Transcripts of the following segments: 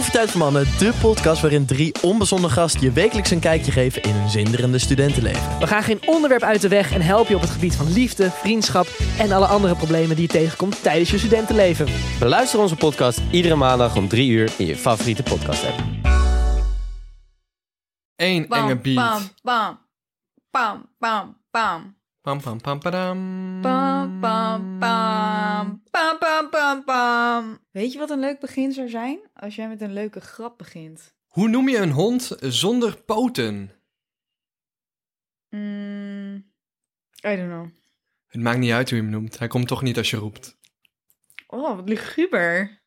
Koffietijd voor Mannen, de podcast waarin drie onbezonnen gasten je wekelijks een kijkje geven in hun zinderende studentenleven. We gaan geen onderwerp uit de weg en helpen je op het gebied van liefde, vriendschap en alle andere problemen die je tegenkomt tijdens je studentenleven. Beluister onze podcast iedere maandag om 3 uur in je favoriete podcast app. Eén enge beat. Bam, bam, bam, bam, bam. Pam pam pam padam. Bam, bam, bam, bam, bam, bam, bam. Weet je wat een leuk begin zou zijn? Als jij met een leuke grap begint. Hoe noem je een hond zonder poten? Mm, I don't know. Het maakt niet uit hoe je hem noemt. Hij komt toch niet als je roept. Oh, wat luguber.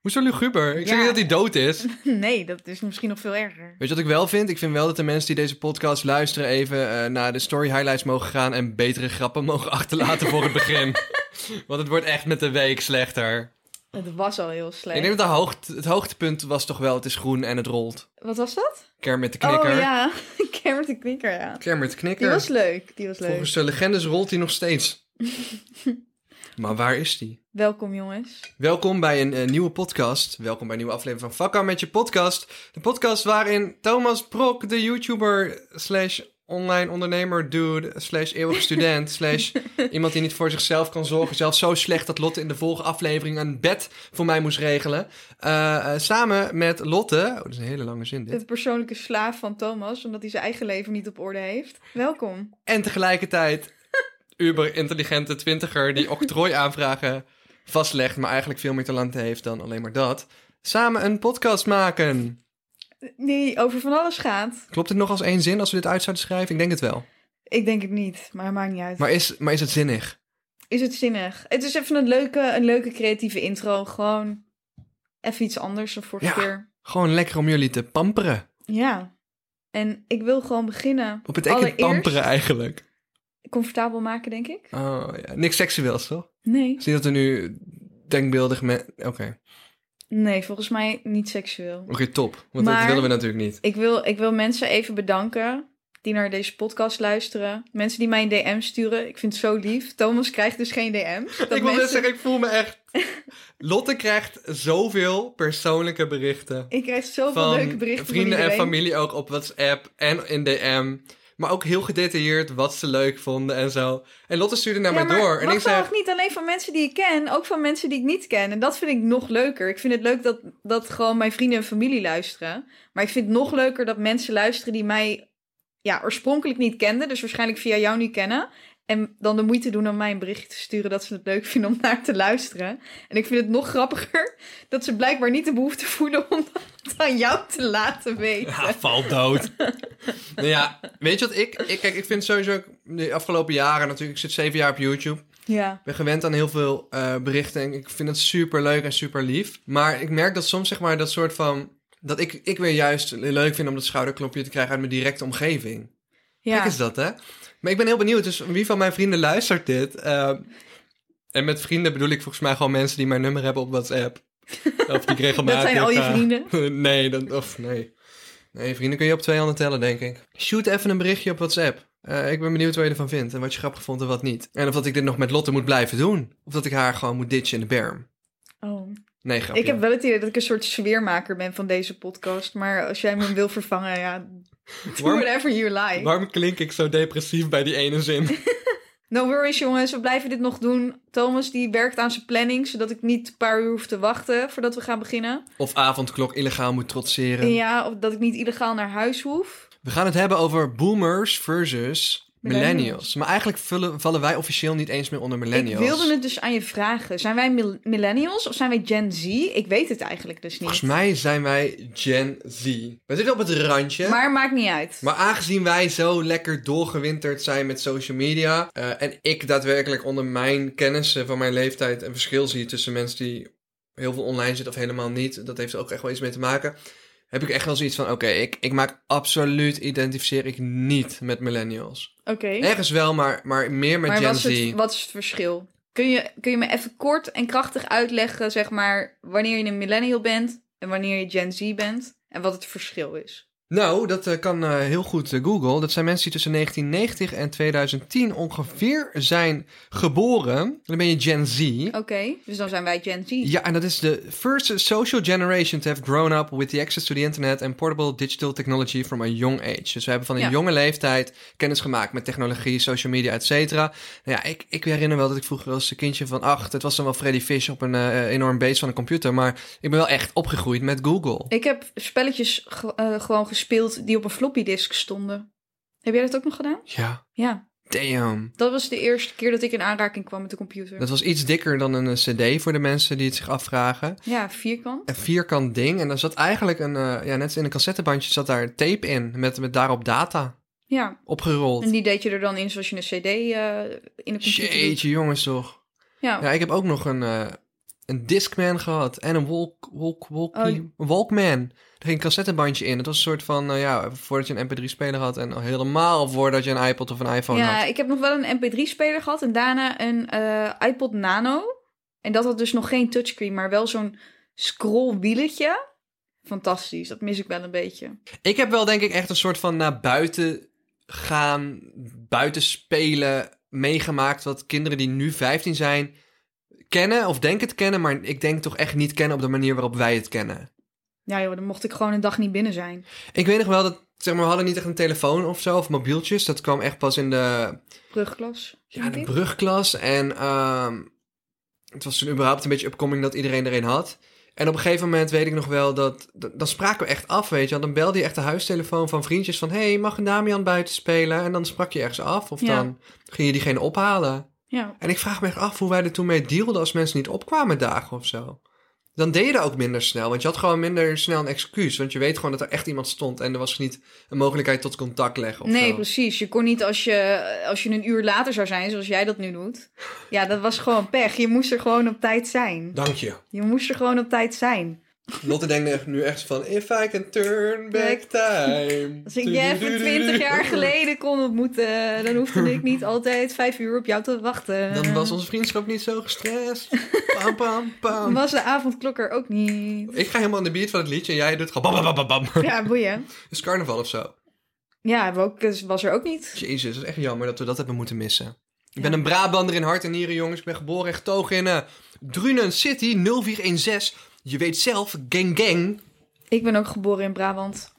Hoezo luguber? Ik zeg Ja. niet dat hij dood is. Nee, dat is misschien nog veel erger. Weet je wat ik wel vind? Ik vind wel dat de mensen die deze podcast luisteren even eh, naar de story highlights mogen gaan en betere grappen mogen achterlaten voor het begin. Want het wordt echt met de week slechter. Het was al heel slecht. Ik denk dat de hoogt- het hoogtepunt was toch wel het is groen en het rolt. Wat was dat? Kermit de knikker. Oh ja, Kermit de Knikker, ja. Kermit de knikker. Die was leuk, die was leuk. Volgens de legendes rolt hij nog steeds. maar waar is die? Welkom jongens. Welkom bij een eh, nieuwe podcast. Welkom bij een nieuwe aflevering van Vakka met je podcast. De podcast waarin Thomas Brok, de YouTuber slash online ondernemer dude slash eeuwige student slash iemand die niet voor zichzelf kan zorgen. Zelfs zo slecht dat Lotte in de vorige aflevering een bed voor mij moest regelen. Eh, eh, samen met Lotte, oh dat is een hele lange zin dit. De persoonlijke slaaf van Thomas, omdat hij zijn eigen leven niet op orde heeft. Welkom. En tegelijkertijd uber intelligente twintiger die octrooiaanvragen vastlegt, maar eigenlijk veel meer talenten heeft dan alleen maar dat. Samen een podcast maken. Die over van alles gaat. Klopt het nog als één zin als we dit uit zouden schrijven? Ik denk het wel. Ik denk het niet, maar het maakt niet uit. Maar is, maar is het zinnig? Is het zinnig? Het is even een leuke, een leuke creatieve intro. Gewoon even iets anders dan vorige Ja. keer. Gewoon lekker om jullie te pamperen. Ja. En ik wil gewoon beginnen. Wat betekent Allereerst pamperen eigenlijk? Comfortabel maken, denk ik. Oh ja, niks seksueels toch? Nee. Zie dat er nu denkbeeldig met... Oké, Nee, volgens mij niet seksueel. oké, top. Want dat willen we natuurlijk niet. Ik wil, ik wil mensen even bedanken die naar deze podcast luisteren. Mensen die mij een DM sturen. Ik vind het zo lief. Thomas krijgt dus geen DM's. Dat ik wil net zeggen, ik voel me echt... Lotte krijgt zoveel persoonlijke berichten. Ik krijg zoveel leuke berichten van vrienden en familie ook op WhatsApp en in DM. Maar ook heel gedetailleerd wat ze leuk vonden en zo. En Lotte stuurde naar Ja, mij door. En ik zei, niet alleen van mensen die ik ken, ook van mensen die ik niet ken. En dat vind ik nog leuker. Ik vind het leuk dat, dat gewoon mijn vrienden en familie luisteren. Maar ik vind het nog leuker dat mensen luisteren die mij ja, oorspronkelijk niet kenden. Dus waarschijnlijk via jou nu kennen. En dan de moeite doen om mij een berichtje te sturen dat ze het leuk vinden om naar te luisteren. En ik vind het nog grappiger dat ze blijkbaar niet de behoefte voelen om dat aan jou te laten weten. Ja, val dood. nou ja, weet je wat ik, ik... Kijk, ik vind sowieso de afgelopen jaren natuurlijk... Ik zit zeven jaar op YouTube. Ja. Ik ben gewend aan heel veel eh, berichten. En ik vind het super leuk en super lief. Maar ik merk dat soms zeg maar dat soort van... Dat ik, ik weer juist leuk vind om dat schouderklopje te krijgen uit mijn directe omgeving. ja. Gek is dat, hè? Maar ik ben heel benieuwd. Dus wie van mijn vrienden luistert dit? Eh, en met vrienden bedoel ik volgens mij gewoon mensen die mijn nummer hebben op WhatsApp. Of die ik regelmatig... Dat zijn al je ga- vrienden? nee, dat, of nee. Nee, vrienden kun je op twee handen tellen, denk ik. Shoot even een berichtje op WhatsApp. Eh, ik ben benieuwd wat je ervan vindt en wat je grappig vond en wat niet. En of dat ik dit nog met Lotte moet blijven doen. Of dat ik haar gewoon moet ditchen in de berm. Oh. Nee, grapje. Ik heb wel het idee dat ik een soort sfeermaker ben van deze podcast. Maar als jij me wil vervangen, ja, do Waarom- whatever you like. Waarom klink ik zo depressief bij die ene zin? No worries jongens, we blijven dit nog doen. Thomas die werkt aan zijn planning, zodat ik niet een paar uur hoef te wachten voordat we gaan beginnen. Of avondklok illegaal moet trotseren. Ja, of dat ik niet illegaal naar huis hoef. We gaan het hebben over boomers versus millennials. Millennials. Maar eigenlijk vullen, vallen wij officieel niet eens meer onder millennials. Ik wilde het dus aan je vragen. Zijn wij mil- millennials of zijn wij Gen Z? Ik weet het eigenlijk dus niet. Volgens mij zijn wij Gen Z. We zitten op het randje. Maar maakt niet uit. Maar aangezien wij zo lekker doorgewinterd zijn met social media... eh, en ik daadwerkelijk onder mijn kennissen van mijn leeftijd... een verschil zie tussen mensen die heel veel online zitten of helemaal niet... dat heeft er ook echt wel iets mee te maken... heb ik echt wel zoiets van... Oké, ik, ik maak absoluut, identificeer ik niet met millennials. Oké. Ergens wel, maar, maar meer met Maar Gen wat Z. het, wat is het verschil? Kun je, kun je me even kort en krachtig uitleggen, zeg maar, wanneer je een millennial bent en wanneer je Gen Z bent en wat het verschil is? Nou, dat eh, kan eh, heel goed eh, Google. Dat zijn mensen die tussen 1990 en 2010 ongeveer zijn geboren. Dan ben je Gen Z. Oké, dus dan zijn wij Gen Z. Ja, en dat is de first social generation to have grown up with the access to the internet and portable digital technology from a young age. Dus we hebben van een Ja. jonge leeftijd kennis gemaakt met technologie, social media, et cetera. Nou ja, ik, ik herinner wel dat ik vroeger als een kindje van acht, het was dan wel Freddy Fish op een enorm beest van een computer, maar ik ben wel echt opgegroeid met Google. Ik heb spelletjes ge- gewoon gespeeld die op een floppy disk stonden. Heb jij dat ook nog gedaan? Ja, Ja. damn. Dat was de eerste keer dat ik in aanraking kwam met de computer. Dat was iets dikker dan een eh, cd voor de mensen die het zich afvragen. Ja, vierkant. Een vierkant ding en daar zat eigenlijk een, eh, ja, net als in een cassettebandje zat daar tape in met, met daarop data Ja, opgerold. en die deed je er dan in zoals je een cd eh, in de computer. Jeetje, jongens toch. Ja. Ja, ik heb ook nog een, een Discman gehad en een walk, walk, walkie, Oh. Walkman. Ging een cassettebandje in. Het was een soort van, nou ja, voordat je een mp3-speler had en helemaal voordat je een iPod of een iPhone ja, had. ik heb nog wel een mp3-speler gehad en daarna een eh, iPod Nano. En dat had dus nog geen touchscreen, maar wel zo'n scrollwieletje. Fantastisch, dat mis ik wel een beetje. Ik heb wel denk ik echt een soort van naar buiten gaan, buiten spelen meegemaakt wat kinderen die nu 15 zijn kennen of denken te kennen, maar ik denk toch echt niet kennen op de manier waarop wij het kennen. Ja joh, dan mocht ik gewoon een dag niet binnen zijn. Ik weet nog wel dat, zeg maar, we hadden niet echt een telefoon of zo, of mobieltjes. Dat kwam echt pas in de, Brugklas. ja, de brugklas. En ehm, het was toen überhaupt een beetje upcoming dat iedereen er een had. En op een gegeven moment weet ik nog wel dat, dat- dan spraken we echt af, weet je. Dan belde je echt de huistelefoon van vriendjes van... hey, mag een Damian buiten spelen? En dan sprak je ergens af of Ja. dan ging je diegene ophalen. Ja. En ik vraag me echt af hoe wij er toen mee dealden als mensen niet opkwamen dagen of zo. Dan deed je dat ook minder snel, want je had gewoon minder snel een excuus. Want je weet gewoon dat er echt iemand stond en er was niet een mogelijkheid tot contact leggen of Nee, zo. precies. Je kon niet als je, als je een uur later zou zijn, zoals jij dat nu doet. Ja, dat was gewoon pech. Je moest er gewoon op tijd zijn. Dank je. Je moest er gewoon op tijd zijn. Lotte denkt nu echt van, if I can turn back time. Als ik je even twintig jaar geleden kon ontmoeten, dan hoefde ik niet altijd vijf uur op jou te wachten. Dan was onze vriendschap niet zo gestrest. Pam, pam, Dan pam. was de avondklok er ook niet. Ik ga helemaal in de beat van het liedje en jij doet gewoon bam, bam, bam, bam. Ja, boeien. is carnaval of zo. Ja, ook, dus was er ook niet. Jezus, het is echt jammer dat we dat hebben moeten missen. Ik ben een Brabander in hart en nieren, jongens. Ik ben geboren en getogen in eh Drunen City 0416. Je weet zelf, gang gang. Ik ben ook geboren in Brabant,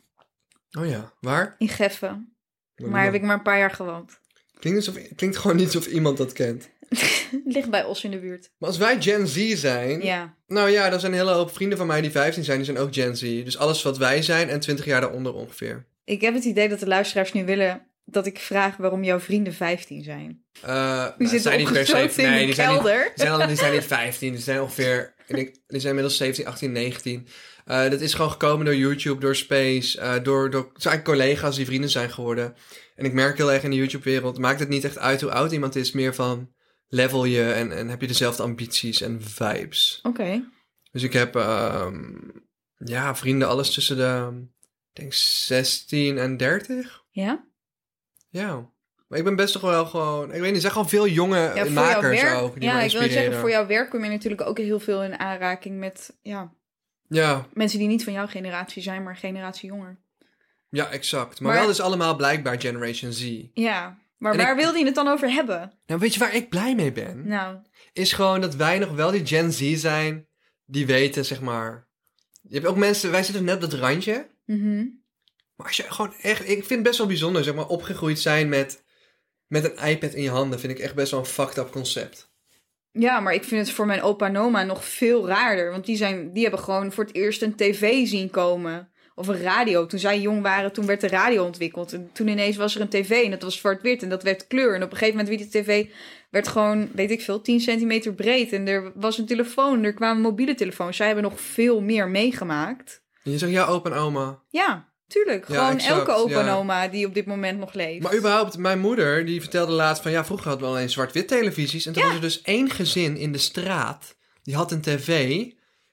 Oh ja, waar? in Geffen. Maar heb ik maar een paar jaar gewoond. Klinkt, alsof, klinkt gewoon niet alsof iemand dat kent. Ligt bij Os in de buurt. Maar als wij Gen Z zijn... Ja. Nou ja, dan zijn een hele hoop vrienden van mij die 15 zijn, die zijn ook Gen Z. Dus alles wat wij zijn en 20 jaar daaronder ongeveer. Ik heb het idee dat de luisteraars nu willen dat ik vraag waarom jouw vrienden 15 zijn. Eh nou, Die zitten niet per se- in de die zijn niet, die zijn, die zijn niet 15, die zijn ongeveer... Ik denk, die zijn inmiddels 17, 18, 19. Eh, dat is gewoon gekomen door YouTube, door Space, eh, door, door het zijn collega's die vrienden zijn geworden. En ik merk heel erg in de YouTube-wereld, maakt het niet echt uit hoe oud iemand is, meer van level je en, en heb je dezelfde ambities en vibes. Oké. Dus ik heb, ehm, ja, vrienden alles tussen de, ik denk 16 en 30. Ja? Ja. Maar ik ben best toch wel gewoon, ik weet niet, er zijn gewoon veel jonge ja makers werk, ook die ja, ik wil zeggen, voor jouw werk kom je natuurlijk ook heel veel in aanraking met ja, Ja, mensen die niet van jouw generatie zijn, maar generatie jonger. ja, exact. Maar, Maar- wel dus allemaal blijkbaar Generation Z. Ja, maar En waar ik- wilde je het dan over hebben? Nou, weet je waar ik blij mee ben? Nou, Is gewoon dat wij nog wel die Gen Z zijn die weten, zeg maar... Je hebt ook mensen, wij zitten net op dat randje. mhm. Maar als je gewoon echt, ik vind het best wel bijzonder, zeg maar, opgegroeid zijn met, met een iPad in je handen, vind ik echt best wel een fucked up concept. ja, maar ik vind het voor mijn opa en oma nog veel raarder. Want die, zijn, die hebben gewoon voor het eerst een tv zien komen. Of een radio. Toen zij jong waren, toen werd de radio ontwikkeld. En toen ineens was er een tv en dat was zwart-wit en dat werd kleur. En op een gegeven moment wie die tv werd gewoon, weet ik veel, 10 centimeter breed. En er was een telefoon, er kwamen mobiele telefoons. Zij hebben nog veel meer meegemaakt. En je zegt, ja, opa en oma. Ja, tuurlijk. Ja, Gewoon exact, elke opa en ja. oma die op dit moment nog leeft. Maar überhaupt, mijn moeder, die vertelde laatst van, ja, vroeger hadden we alleen zwart-wit televisies. En toen was er dus één gezin in de straat, die had een tv.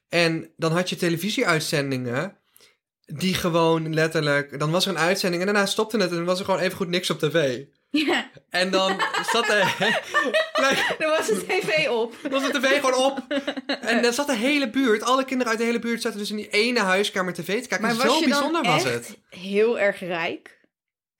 En dan had je televisieuitzendingen. die gewoon letterlijk... Dan was er een uitzending en daarna stopte het en dan was er gewoon even goed niks op tv. Ja, En dan zat er... like, dan was de tv op. was de tv gewoon op. En dan zat de hele buurt, alle kinderen uit de hele buurt zaten dus in die ene huiskamer tv te kijken. Maar Zo was je bijzonder dan was echt het. heel erg rijk?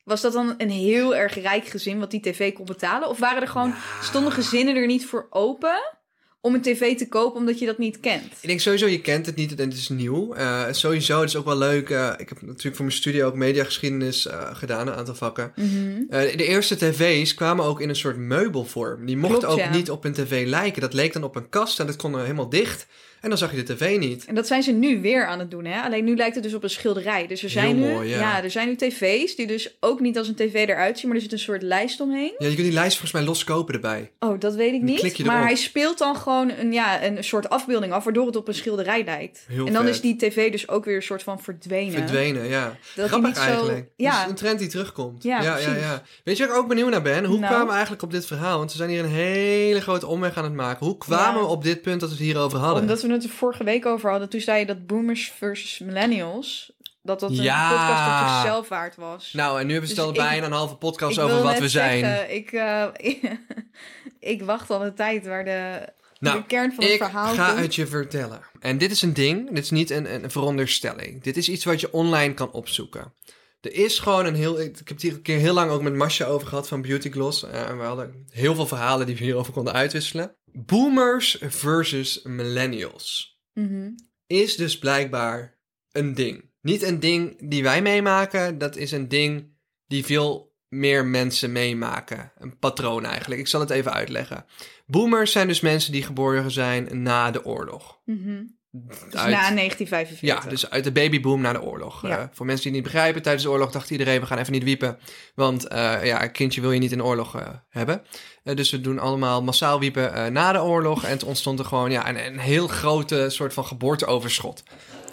Was dat dan een heel erg rijk gezin wat die tv kon betalen? Of waren er gewoon, stonden gezinnen er niet voor open om een tv te kopen omdat je dat niet kent? Ik denk sowieso, je kent het niet en het is nieuw. Eh, sowieso, het is ook wel leuk. eh, ik heb natuurlijk voor mijn studie ook mediageschiedenis eh, gedaan, een aantal vakken. Mhm. De eerste tv's kwamen ook in een soort meubelvorm. Die mochten Klopt, ook ja. niet op een tv lijken. Dat leek dan op een kast en dat kon helemaal dicht. En dan zag je de tv niet. En dat zijn ze nu weer aan het doen, hè? Alleen nu lijkt het dus op een schilderij. Dus er zijn, nu, ja. er zijn nu tv's die dus ook niet als een tv eruit zien, maar er zit een soort lijst omheen. Ja, je kunt die lijst volgens mij loskopen erbij. Oh, dat weet ik niet. je Maar erop. hij speelt dan gewoon een, ja, een soort afbeelding af, waardoor het op een schilderij lijkt. Heel en dan vet. is die tv dus ook weer een soort van verdwenen. Verdwenen, ja. Dat Grappig zo- eigenlijk. Ja. Dat is een trend die terugkomt. Ja, ja, ja. Weet je waar ik ook benieuwd naar ben? Hoe Nou. kwamen we eigenlijk op dit verhaal? Want we zijn hier een hele grote omweg aan het maken. Hoe kwamen Ja. we op dit punt dat we het hierover hadden? Omdat we het er vorige week over hadden. Toen zei je dat boomers versus millennials... dat dat een Ja. podcast op zichzelf waard was. Nou, en nu hebben we Dus het al ik- bijna een halve podcast Ik over wat we zijn. zeggen, ik, eh, ik wacht al een tijd waar de, Nou, de kern van het ik verhaal ga komt. het je vertellen. En dit is een ding, dit is niet een, een veronderstelling. Dit is iets wat je online kan opzoeken. Er is gewoon een heel... Ik heb het hier een keer heel lang ook met Masha over gehad van Beauty Gloss. En we hadden heel veel verhalen die we hierover konden uitwisselen. Boomers versus millennials. Mhm. Is dus blijkbaar een ding. Niet een ding die wij meemaken, dat is een ding die veel meer mensen meemaken. Een patroon eigenlijk. Ik zal het even uitleggen. Boomers zijn dus mensen die geboren zijn na de oorlog. Mhm. Dus Uit- na 1945. Ja, dus uit de babyboom na de oorlog. Ja. Eh, voor mensen die het niet begrijpen, tijdens de oorlog dacht iedereen, we gaan even niet wiepen. Want eh, ja, een kindje wil je niet in de oorlog eh, hebben. Dus we doen allemaal massaal wiepen na de oorlog. En toen ontstond er gewoon ja, een, een heel grote soort van geboorteoverschot.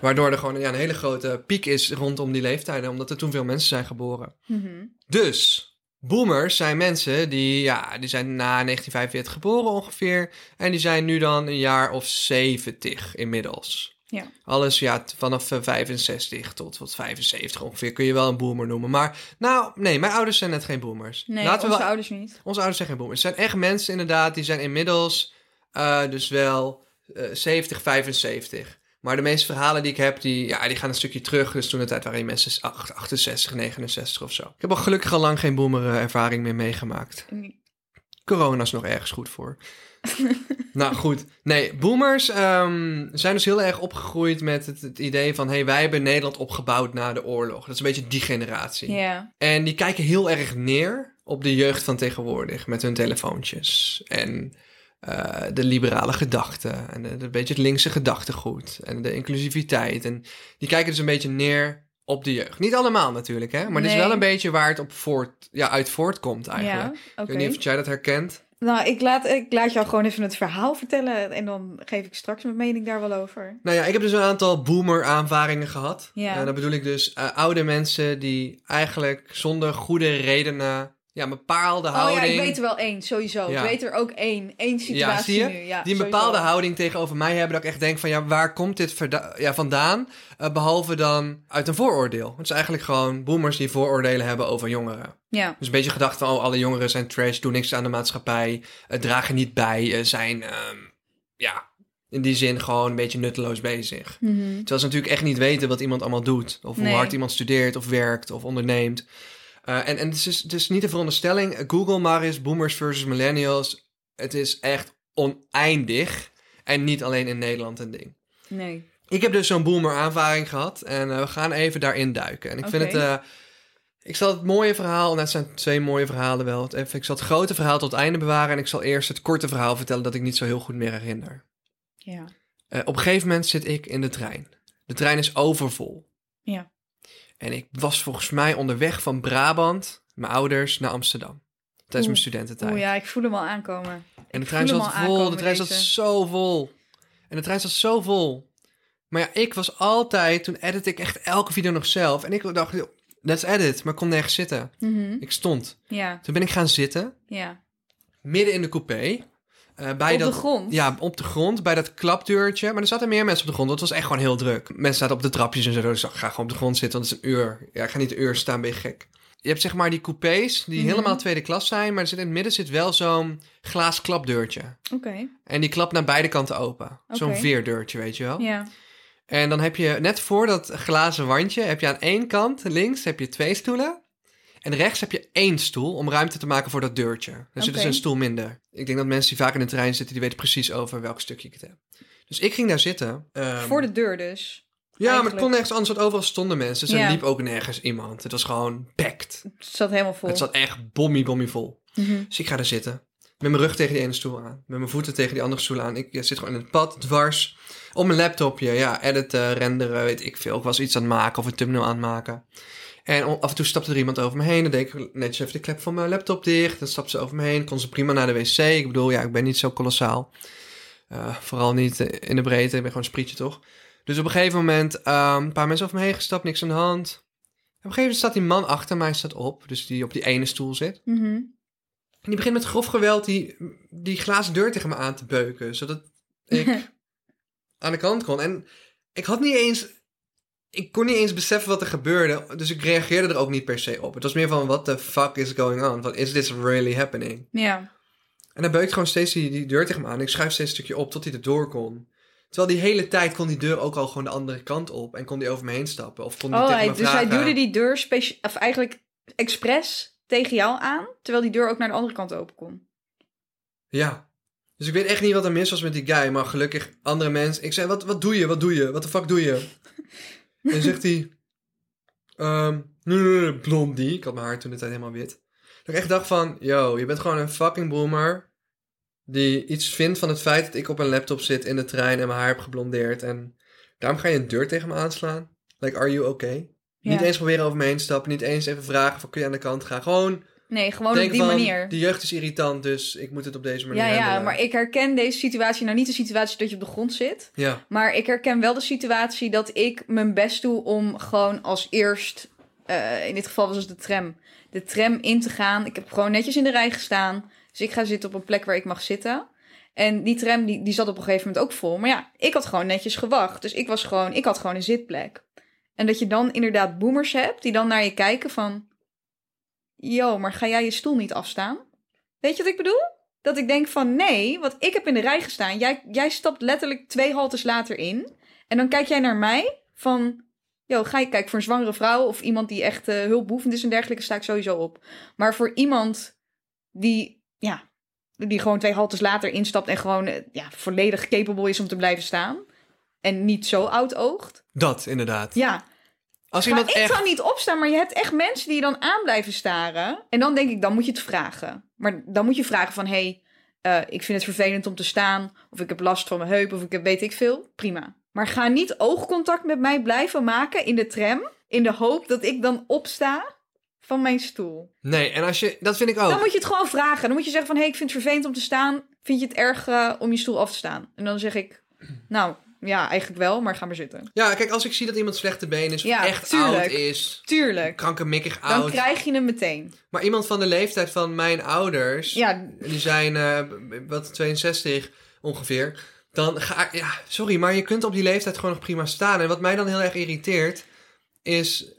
Waardoor er gewoon ja, een hele grote piek is rondom die leeftijden. Omdat er toen veel mensen zijn geboren. Mhm. Dus, boomers zijn mensen die, ja, die zijn na 1945 geboren ongeveer. En die zijn nu dan een jaar of 70 inmiddels. Ja. Alles ja, vanaf eh, 65 tot, tot 75 ongeveer kun je wel een boomer noemen. Maar nou, nee, mijn ouders zijn net geen boomers. Nee, Laten we onze wel, ouders niet. onze ouders zijn geen boomers. Het zijn echt mensen inderdaad, die zijn inmiddels eh, dus wel eh 70, 75. Maar de meeste verhalen die ik heb, die, ja, die gaan een stukje terug. Dus toen de tijd waren die mensen ach- 68, 69 of zo. Ik heb al gelukkig al lang geen boomer eh, ervaring meer meegemaakt. Corona is nog ergens goed voor. nou goed, nee, boomers ehm, zijn dus heel erg opgegroeid met het, het idee van... hé, hey, wij hebben Nederland opgebouwd na de oorlog. Dat is een beetje die generatie. Ja. En die kijken heel erg neer op de jeugd van tegenwoordig met hun telefoontjes. En eh, de liberale gedachten. En een beetje het linkse gedachtegoed. En de inclusiviteit. En die kijken dus een beetje neer op de jeugd. Niet allemaal natuurlijk, hè? Maar dit is wel een beetje waar het op voort, ja, uit voortkomt eigenlijk. Ja, Ik weet niet of jij dat herkent. Nou, ik laat, ik laat jou gewoon even het verhaal vertellen en dan geef ik straks mijn mening daar wel over. Nou ja, ik heb dus een aantal boomer-aanvaringen gehad. Ja. En dan bedoel ik dus eh, oude mensen die eigenlijk zonder goede redenen... Ja, een bepaalde Oh houding... ja, ik weet er wel één, sowieso. Ja. Ik weet er ook één. Één situatie zie je? nu. Ja, die een sowieso. bepaalde houding tegenover mij hebben, dat ik echt denk van ja, waar komt dit ja, vandaan? Eh, behalve dan uit een vooroordeel. Het is eigenlijk gewoon boomers die vooroordelen hebben over jongeren. Ja. Dus een beetje gedacht van oh, alle jongeren zijn trash, doen niks aan de maatschappij, eh, dragen niet bij, eh, zijn ehm, ja, in die zin gewoon een beetje nutteloos bezig. Mhm. Terwijl ze natuurlijk echt niet weten wat iemand allemaal doet. Of hoe Nee. hard iemand studeert of werkt of onderneemt. Eh, en en het, is, is niet een veronderstelling. Google maar eens boomers versus millennials. Het is echt oneindig. En niet alleen in Nederland een ding. Nee. Ik heb dus zo'n boomer aanvaring gehad. En eh, we gaan even daarin duiken. En ik vind het... eh, ik zal het mooie verhaal... Nou, het zijn twee mooie verhalen wel. Even, ik zal het grote verhaal tot het einde bewaren. En ik zal eerst het korte verhaal vertellen dat ik niet zo heel goed meer herinner. Ja. Op een gegeven moment zit ik in de trein. De trein is overvol. Ja. En ik was volgens mij onderweg van Brabant, mijn ouders, naar Amsterdam. Tijdens mijn studententijd. Oeh ja, ik voel hem al aankomen. en de trein zat vol, de trein zat zo vol. En de trein zat zo vol. Maar ja, ik was altijd, toen edit ik echt elke video nog zelf. En ik dacht, let's edit, maar ik kon nergens zitten. Mhm. Ik stond. Ja, Toen ben ik gaan zitten, ja. midden in de coupé. Eh, bij Op dat, de grond? Ja, op de grond, bij dat klapdeurtje. Maar er zaten meer mensen op de grond. want Het was echt gewoon heel druk. Mensen zaten op de trapjes en zo. Dus ik ga gewoon op de grond zitten, want het is een uur. Ja, ik ga niet een uur staan, ben je gek. Je hebt zeg maar die coupés die Mhm. helemaal tweede klas zijn. Maar er zit in het midden zit wel zo'n glaas klapdeurtje. Oké, En die klapt naar beide kanten open. Zo'n veerdeurtje, weet je wel. ja. En dan heb je net voor dat glazen wandje, heb je aan één kant, links, heb je twee stoelen. En rechts heb je één stoel om ruimte te maken voor dat deurtje. Er zit dus Oké. een stoel minder. Ik denk dat mensen die vaak in de trein zitten, die weten precies over welk stukje ik het heb. Dus ik ging daar zitten. ehm, Voor de deur dus. Ja, maar het kon nergens anders, want overal stonden mensen. Dus er liep ook nergens iemand. Het was gewoon packed. Het zat helemaal vol. Het zat echt bommie, bommie vol. Mhm. Dus ik ga daar zitten. Met mijn rug tegen die ene stoel aan. Met mijn voeten tegen die andere stoel aan. Ik zit gewoon in het pad, dwars. Op mijn laptopje, ja, editen, renderen, weet ik veel. Ik was iets aan het maken of een thumbnail aan het maken. En af en toe stapte er iemand over me heen. Dan deed ik netjes even de klep van mijn laptop dicht. Dan stapte ze over me heen. Kon ze prima naar de wc. Ik bedoel, ja, ik ben niet zo kolossaal. Eh, vooral niet in de breedte. Ik ben gewoon een sprietje, toch? Dus op een gegeven moment ehm, een paar mensen over me heen gestapt. Niks aan de hand. Op een gegeven moment staat die man achter mij staat op. Dus die op die ene stoel zit. Mhm. En die begint met grof geweld die, die glazen deur tegen me aan te beuken. Zodat ik aan de kant kon. En ik had niet eens... Ik kon niet eens beseffen wat er gebeurde. Dus ik reageerde er ook niet per se op. Het was meer van, what the fuck is going on? Van, is this really happening? Ja. En hij beukt gewoon steeds die, die deur tegen me aan. Ik schuif steeds een stukje op tot hij erdoor kon. Terwijl die hele tijd kon die deur ook al gewoon de andere kant op. En kon die over me heen stappen. Of kon die Oh, tegen hij, me dus hij duwde die deur of eigenlijk expres tegen jou aan, terwijl die deur ook naar de andere kant open kon. Ja. Dus ik weet echt niet wat er mis was met die guy. Maar gelukkig andere mensen. Ik zei, wat, wat doe je? Wat doe je? Wat de fuck doe je? en zegt hij... nee, nee, nee, blondie. Ik had mijn haar toen de tijd helemaal wit. Dat ik echt dacht van... Yo, je bent gewoon een fucking boomer... Die iets vindt van het feit dat ik op een laptop zit in de trein... En mijn haar heb geblondeerd. En daarom ga je een deur tegen me aanslaan? Like, are you okay? Niet eens proberen over me heen te stappen. Niet eens even vragen van kun je aan de kant gaan. Gewoon Nee, gewoon op die van... manier. De jeugd is irritant, dus ik moet het op deze manier Ja, ja, handelen. maar ik herken deze situatie, nou niet de situatie dat je op de grond zit, Ja. maar ik herken wel de situatie dat ik mijn best doe om gewoon als eerst, eh, in dit geval was het de tram, de tram in te gaan. Ik heb gewoon netjes in de rij gestaan, dus ik ga zitten op een plek waar ik mag zitten. En die tram die, die zat op een gegeven moment ook vol. Maar ja, ik had gewoon netjes gewacht. Dus ik was gewoon, ik had gewoon een zitplek. En dat je dan inderdaad boomers hebt die dan naar je kijken van... Yo, maar ga jij je stoel niet afstaan? Weet je wat ik bedoel? Dat ik denk van nee, want ik heb in de rij gestaan. Jij, jij stapt letterlijk twee haltes later in. En dan kijk jij naar mij van... Yo, ga je kijken voor een zwangere vrouw of iemand die echt eh, hulpbehoevend is en dergelijke, sta ik sowieso op. Maar voor iemand die, ja, die gewoon twee haltes later instapt en gewoon eh, ja, volledig capable is om te blijven staan. En niet zo oud oogt. Dat, inderdaad. Ja, Als iemand ik echt... zou niet opstaan, maar je hebt echt mensen die je dan aan blijven staren. En dan denk ik, dan moet je het vragen. Maar dan moet je vragen van, hé, hey, eh, ik vind het vervelend om te staan. Of ik heb last van mijn heup, of ik heb weet ik veel. Prima. Maar ga niet oogcontact met mij blijven maken in de tram. In de hoop dat ik dan opsta van mijn stoel. Nee, en als je... Dat vind ik ook. Dan moet je het gewoon vragen. Dan moet je zeggen van, hé, hey, ik vind het vervelend om te staan. Vind je het erg eh, om je stoel af te staan? En dan zeg ik, nou, ja, eigenlijk wel, maar ga maar zitten. Ja, kijk, als ik zie dat iemand slechte benen is... Of Ja, echt tuurlijk. oud is... Tuurlijk. Krankemikkig Dan oud. krijg je hem meteen. Maar iemand van de leeftijd van mijn ouders... Ja, Die zijn, eh, wat, 62 ongeveer. Dan ga ik... Ja, sorry, maar je kunt op die leeftijd gewoon nog prima staan. En wat mij dan heel erg irriteert... Is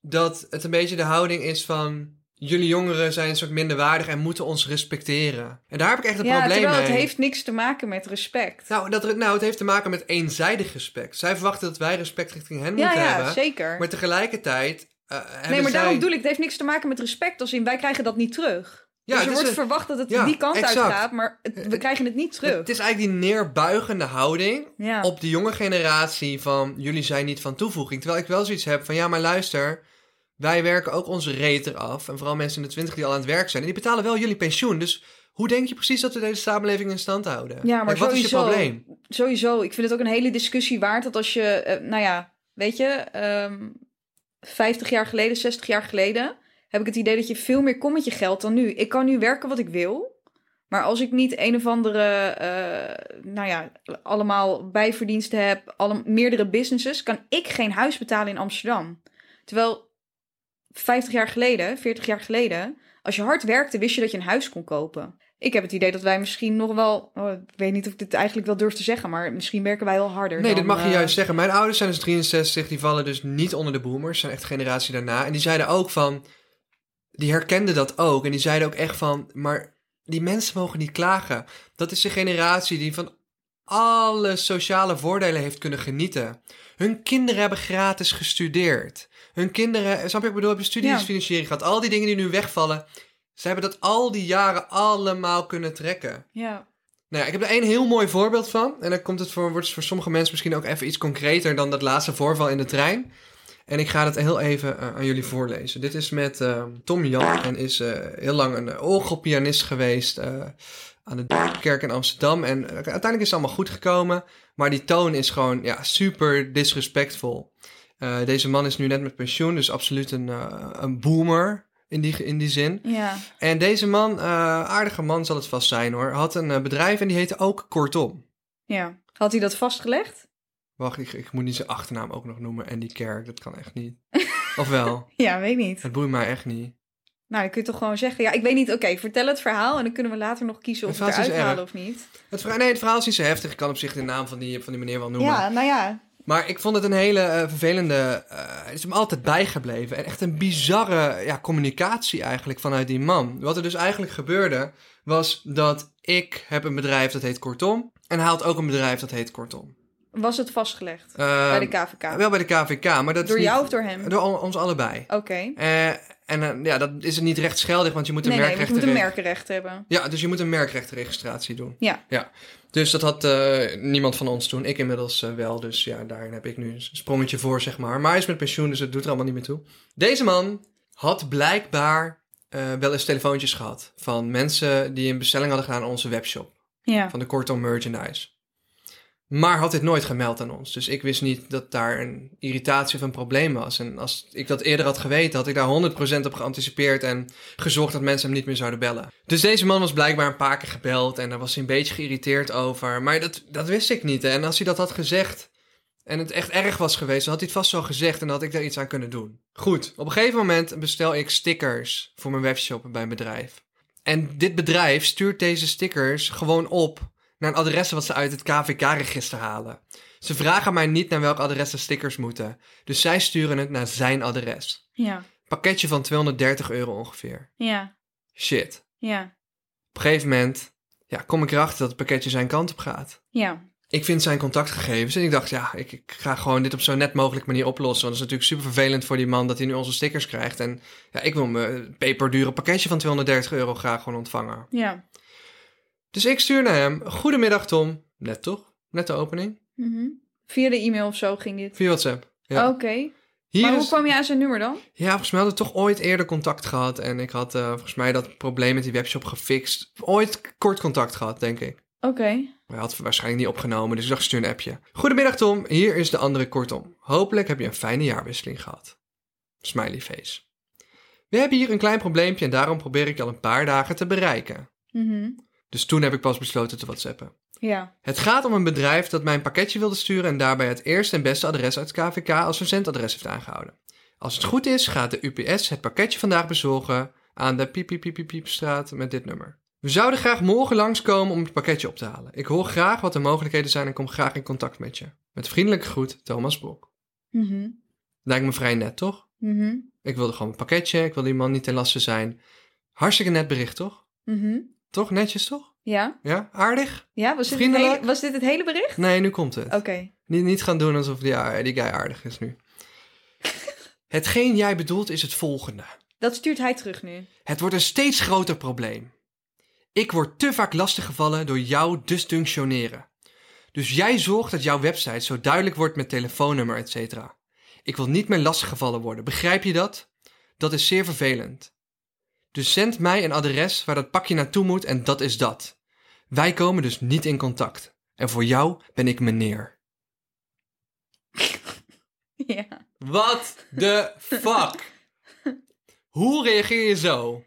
dat het een beetje de houding is van... Jullie jongeren zijn een soort minderwaardig en moeten ons respecteren. En daar heb ik echt een ja probleem terwijl mee. het heeft niks te maken met respect. Nou, dat, nou, het heeft te maken met eenzijdig respect. Zij verwachten dat wij respect richting hen ja, moeten ja, hebben. zeker. Maar tegelijkertijd eh, nee, maar zij... daarom bedoel ik, het heeft niks te maken met respect. Als in, wij krijgen dat niet terug. Ja, dus er wordt een- verwacht dat het Ja, die kant exact. uitgaat, maar het- we krijgen het niet terug. Het is eigenlijk die neerbuigende houding ja. op de jonge generatie van jullie zijn niet van toevoeging. Terwijl ik wel zoiets heb van ja, maar luister, wij werken ook onze reet eraf. En vooral mensen in de twintig die al aan het werk zijn. En die betalen wel jullie pensioen. Dus hoe denk je precies dat we deze samenleving in stand houden? Ja, maar wat is je probleem? Sowieso, ik vind het ook een hele discussie waard dat als je, eh, nou ja, weet je, ehm 50 jaar geleden, 60 jaar geleden, heb ik het idee dat je veel meer kon met je geld dan nu. Ik kan nu werken wat ik wil, maar als ik niet een of andere, eh, nou ja, allemaal bijverdiensten heb, alle, meerdere businesses, kan ik geen huis betalen in Amsterdam. Terwijl 50 jaar geleden, 40 jaar geleden, als je hard werkte, wist je dat je een huis kon kopen. Ik heb het idee dat wij misschien nog wel... Oh, ik weet niet of ik dit eigenlijk wel durf te zeggen, maar misschien werken wij wel harder. Nee, dan, dit mag je eh, juist zeggen. Mijn ouders zijn dus 63, die vallen dus niet onder de boomers, zijn echt generatie daarna. En die zeiden ook van, die herkenden dat ook. En die zeiden ook echt van, maar die mensen mogen niet klagen. Dat is de generatie die van alle sociale voordelen heeft kunnen genieten. Hun kinderen hebben gratis gestudeerd. Hun kinderen, snap je ik bedoel, hebben studiefinanciering gehad. Al die dingen die nu wegvallen, ze hebben dat al die jaren allemaal kunnen trekken. Ja. Nou ja, ik heb er één heel mooi voorbeeld van. En dan komt het voor, wordt het voor sommige mensen misschien ook even iets concreter dan dat laatste voorval in de trein. En ik ga het heel even eh, aan jullie voorlezen. Dit is met eh, Tom Jan en is eh, heel lang een orgelpianist geweest aan de kerk in Amsterdam. En uiteindelijk is het allemaal goed gekomen. Maar die toon is gewoon ja, super disrespectvol. Eh, deze man is nu net met pensioen, dus absoluut een, eh, een boomer in die, in die zin. Ja. En deze man, eh, aardige man zal het vast zijn hoor, had een bedrijf en die heette ook Kortom. Ja. Had hij dat vastgelegd? Wacht, ik, ik moet niet zijn achternaam ook nog noemen. En die kerk, dat kan echt niet. Of wel? Ja, weet niet. Het boeit mij echt niet. Nou, dan kun je toch gewoon zeggen. Ja, ik weet niet. Oké, vertel het verhaal en dan kunnen we later nog kiezen of Het we het eruit halen of niet. Het, verhaal- nee, het verhaal is niet zo heftig. Ik kan op zich de naam van die, van die meneer wel noemen. Ja, nou ja. Maar ik vond het een hele eh, vervelende... eh, het is hem altijd bijgebleven. En echt een bizarre ja, communicatie eigenlijk vanuit die man. Wat er dus eigenlijk gebeurde, was dat ik heb een bedrijf dat heet Kortom. En hij had ook een bedrijf dat heet Kortom. Was het vastgelegd Eh, bij de KVK? Wel bij de KVK, maar dat Door is niet- jou of door hem? Door ons allebei. Oké. Eh, en ja, dat is het niet rechtsgeldig, want je moet een Nee, nee, je moet een merkenrecht hebben. Ja, dus je moet een merkrechtenregistratie doen. Ja. ja. Dus dat had eh, niemand van ons toen. Ik inmiddels eh, wel. Dus ja, daarin heb ik nu een sprongetje voor, zeg maar. Maar hij is met pensioen, dus het doet er allemaal niet meer toe. Deze man had blijkbaar eh, wel eens telefoontjes gehad van mensen die een bestelling hadden gedaan aan onze webshop. Ja. Van de Kortom Merchandise. Maar had dit nooit gemeld aan ons. Dus ik wist niet dat daar een irritatie of een probleem was. En als ik dat eerder had geweten, had ik daar 100% op geanticipeerd en gezorgd dat mensen hem niet meer zouden bellen. Dus deze man was blijkbaar een paar keer gebeld en daar was hij een beetje geïrriteerd over. Maar dat, dat wist ik niet. En als hij dat had gezegd en het echt erg was geweest, dan had hij het vast zo gezegd en dan had ik daar iets aan kunnen doen. Goed, op een gegeven moment bestel ik stickers voor mijn webshop bij een bedrijf. En dit bedrijf stuurt deze stickers gewoon op naar een adres wat ze uit het KVK-register halen. Ze vragen mij niet naar welk adres de stickers moeten. Dus zij sturen het naar zijn adres. Ja. Pakketje van 230 euro ongeveer. Ja. Shit. Ja. Op een gegeven moment ja, kom ik erachter dat het pakketje zijn kant op gaat. Ja. Ik vind zijn contactgegevens en ik dacht, ja, ik, ik ga gewoon dit op zo net mogelijk manier oplossen. Want het is natuurlijk super vervelend voor die man dat hij nu onze stickers krijgt. En ja, ik wil mijn peperdure pakketje van 230 euro graag gewoon ontvangen. Ja. Dus ik stuur naar hem, goedemiddag Tom. Net toch? Net de opening. Mhm. Via de e-mail of zo ging dit. Via WhatsApp. Ja. Oké. Maar hoe is- kwam je aan zijn nummer dan? Ja, volgens mij hadden we toch ooit eerder contact gehad. En ik had eh, volgens mij dat probleem met die webshop gefixt. Ooit kort contact gehad, denk ik. Oké. Maar hij had waarschijnlijk niet opgenomen, dus ik dacht, stuur een appje. Goedemiddag Tom, hier is de andere kortom. Hopelijk heb je een fijne jaarwisseling gehad. Smiley face. We hebben hier een klein probleempje en daarom probeer ik je al een paar dagen te bereiken. Mhm. Dus toen heb ik pas besloten te whatsappen. Ja. Het gaat om een bedrijf dat mij een pakketje wilde sturen en daarbij het eerste en beste adres uit het KVK als verzendadres heeft aangehouden. Als het goed is, gaat de UPS het pakketje vandaag bezorgen aan de piep, piep, piep, piep, piepstraat met dit nummer. We zouden graag morgen langskomen om het pakketje op te halen. Ik hoor graag wat de mogelijkheden zijn en kom graag in contact met je. Met vriendelijke groet, Thomas Brok. Mhm. Lijkt me vrij net, toch? Mhm. Ik wilde gewoon een pakketje, ik wilde die man niet ten laste zijn. Hartstikke net bericht, toch? Mhm. Toch? Netjes, toch? Ja. Ja? Aardig? Ja, was dit, het hele, was dit het hele bericht? Nee, nu komt het. Oké. Niet, niet gaan doen alsof die, ja, die guy aardig is nu. Hetgeen jij bedoelt is het volgende. Dat stuurt hij terug nu. Het wordt een steeds groter probleem. Ik word te vaak lastiggevallen door jouw dysfunctioneren. Dus jij zorgt dat jouw website zo duidelijk wordt met telefoonnummer, etc. Ik wil niet meer lastiggevallen worden, begrijp je dat? Dat is zeer vervelend. Dus zend mij een adres waar dat pakje naartoe moet en dat is dat. Wij komen dus niet in contact. En voor jou ben ik meneer. Ja. What the fuck? Hoe reageer je zo